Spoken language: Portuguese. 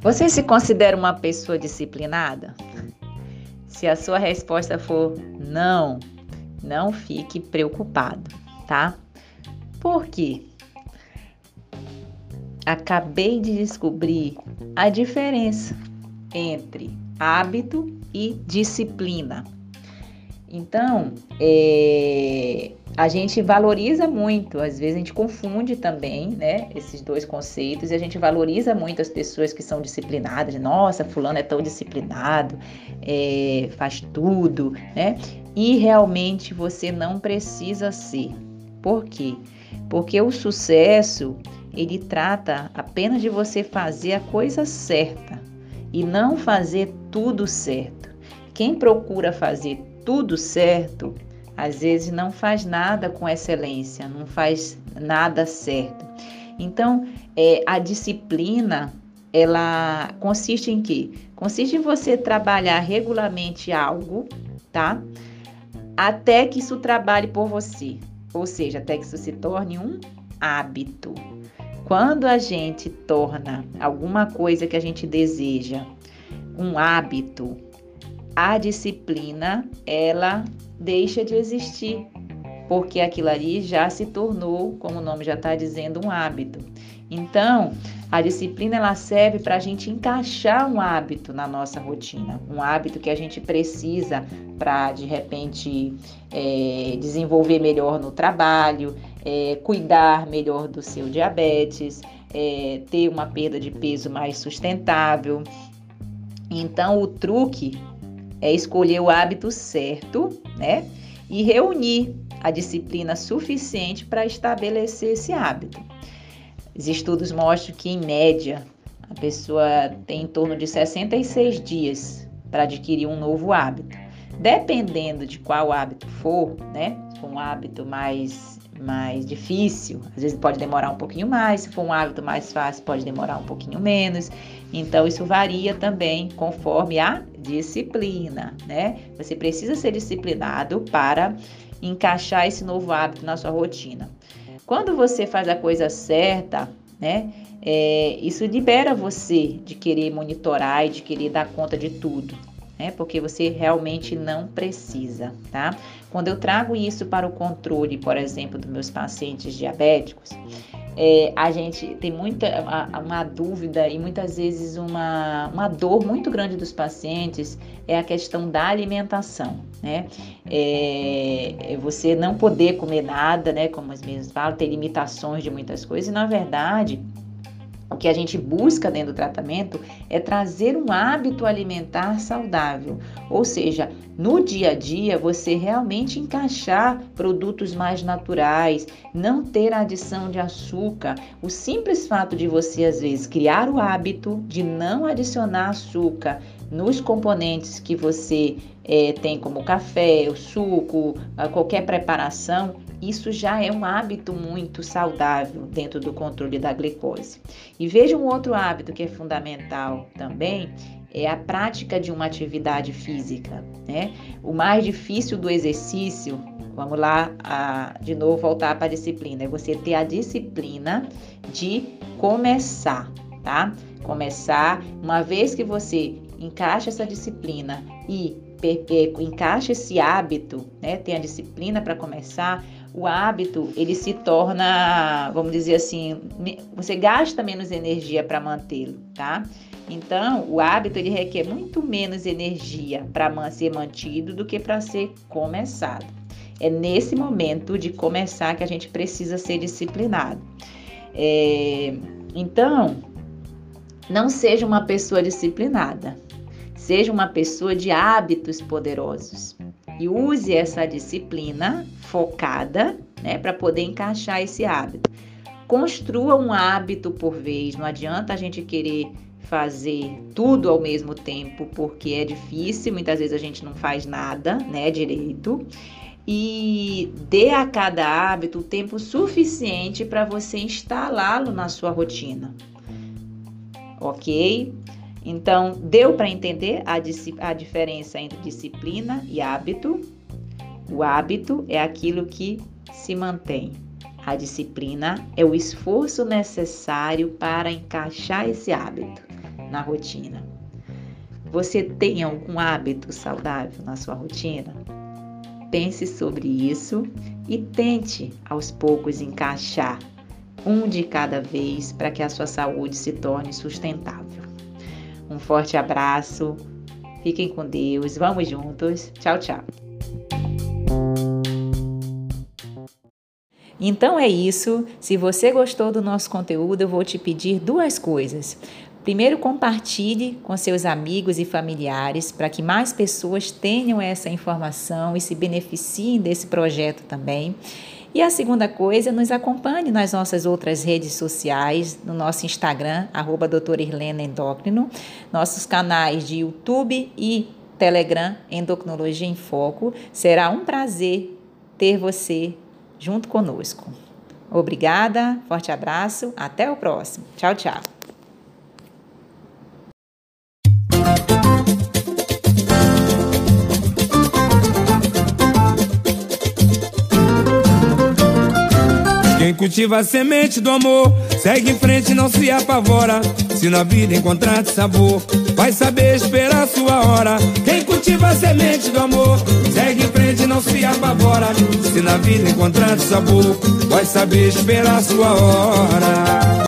Você se considera uma pessoa disciplinada? Se a sua resposta for não, não fique preocupado, tá? Por quê? Acabei de descobrir a diferença entre hábito e disciplina. Então, é, a gente valoriza muito, às vezes a gente confunde também, né, esses dois conceitos e a gente valoriza muito as pessoas que são disciplinadas. Nossa, fulano é tão disciplinado, é, faz tudo, né? E realmente você não precisa ser. Por quê? Porque o sucesso ele trata apenas de você fazer a coisa certa e não fazer tudo certo. Quem procura fazer tudo certo, às vezes não faz nada com excelência, não faz nada certo. Então, é, a disciplina, ela consiste em quê? Consiste em você trabalhar regularmente algo, tá? Até que isso trabalhe por você, ou seja, até que isso se torne um hábito. Quando a gente torna alguma coisa que a gente deseja um hábito, a disciplina ela deixa de existir, porque aquilo ali já se tornou, como o nome já está dizendo, um hábito. Então, a disciplina ela serve para a gente encaixar um hábito na nossa rotina, um hábito que a gente precisa para de repente é, desenvolver melhor no trabalho, é, cuidar melhor do seu diabetes, é, ter uma perda de peso mais sustentável. Então, o truque é escolher o hábito certo, né? E reunir a disciplina suficiente para estabelecer esse hábito. Os estudos mostram que, em média, a pessoa tem em torno de 66 dias para adquirir um novo hábito. Dependendo de qual hábito for, né? Um hábito mais mais difícil, às vezes pode demorar um pouquinho mais, se for um hábito mais fácil, pode demorar um pouquinho menos. Então, isso varia também conforme a disciplina, né? Você precisa ser disciplinado para encaixar esse novo hábito na sua rotina. Quando você faz a coisa certa, né? É, isso libera você de querer monitorar e de querer dar conta de tudo né? Porque você realmente não precisa, tá? Quando eu trago isso para o controle, por exemplo, dos meus pacientes diabéticos, é, a gente tem muita uma, uma, dúvida e muitas vezes uma, uma dor muito grande dos pacientes é a questão da alimentação, né? É, você não poder comer nada, né? Como as mesmas falam, ter limitações de muitas coisas, e na verdade que a gente busca dentro do tratamento é trazer um hábito alimentar saudável, ou seja, no dia a dia você realmente encaixar produtos mais naturais, não ter adição de açúcar. O simples fato de você, às vezes, criar o hábito de não adicionar açúcar nos componentes que você é, tem, como café, o suco, qualquer preparação, isso já é um hábito muito saudável dentro do controle da glicose. E veja um outro hábito que é fundamental também, é a prática de uma atividade física. Né? O mais difícil do exercício, vamos lá, a, de novo voltar para a disciplina, é você ter a disciplina de começar, tá? Começar, uma vez que você encaixa essa disciplina e encaixa esse hábito, né? Tem a disciplina para começar, o hábito ele se torna, vamos dizer assim, você gasta menos energia para mantê-lo, tá? Então, o hábito ele requer muito menos energia para ser mantido do que para ser começado. É nesse momento de começar que a gente precisa ser disciplinado. É, então, não seja uma pessoa disciplinada, seja uma pessoa de hábitos poderosos e use essa disciplina focada, né, para poder encaixar esse hábito. Construa um hábito por vez, não adianta a gente querer fazer tudo ao mesmo tempo, porque é difícil, muitas vezes a gente não faz nada, né, direito. E dê a cada hábito o tempo suficiente para você instalá-lo na sua rotina. OK? Então, deu para entender a, a diferença entre disciplina e hábito? O hábito é aquilo que se mantém. A disciplina é o esforço necessário para encaixar esse hábito na rotina. Você tem algum hábito saudável na sua rotina? Pense sobre isso e tente aos poucos encaixar um de cada vez para que a sua saúde se torne sustentável. Um forte abraço, fiquem com Deus, vamos juntos. Tchau, tchau. Então é isso. Se você gostou do nosso conteúdo, eu vou te pedir duas coisas. Primeiro, compartilhe com seus amigos e familiares para que mais pessoas tenham essa informação e se beneficiem desse projeto também. E a segunda coisa, nos acompanhe nas nossas outras redes sociais, no nosso Instagram, arroba doutora Irlena Endócrino, nossos canais de YouTube e Telegram, Endocrinologia em Foco. Será um prazer ter você junto conosco. Obrigada, forte abraço, até o próximo. Tchau, tchau. Cultiva a semente do amor, segue em frente, não se apavora. Se na vida encontrar sabor, vai saber esperar sua hora. Quem cultiva a semente do amor, segue em frente, não se apavora. Se na vida encontrar sabor, vai saber esperar sua hora.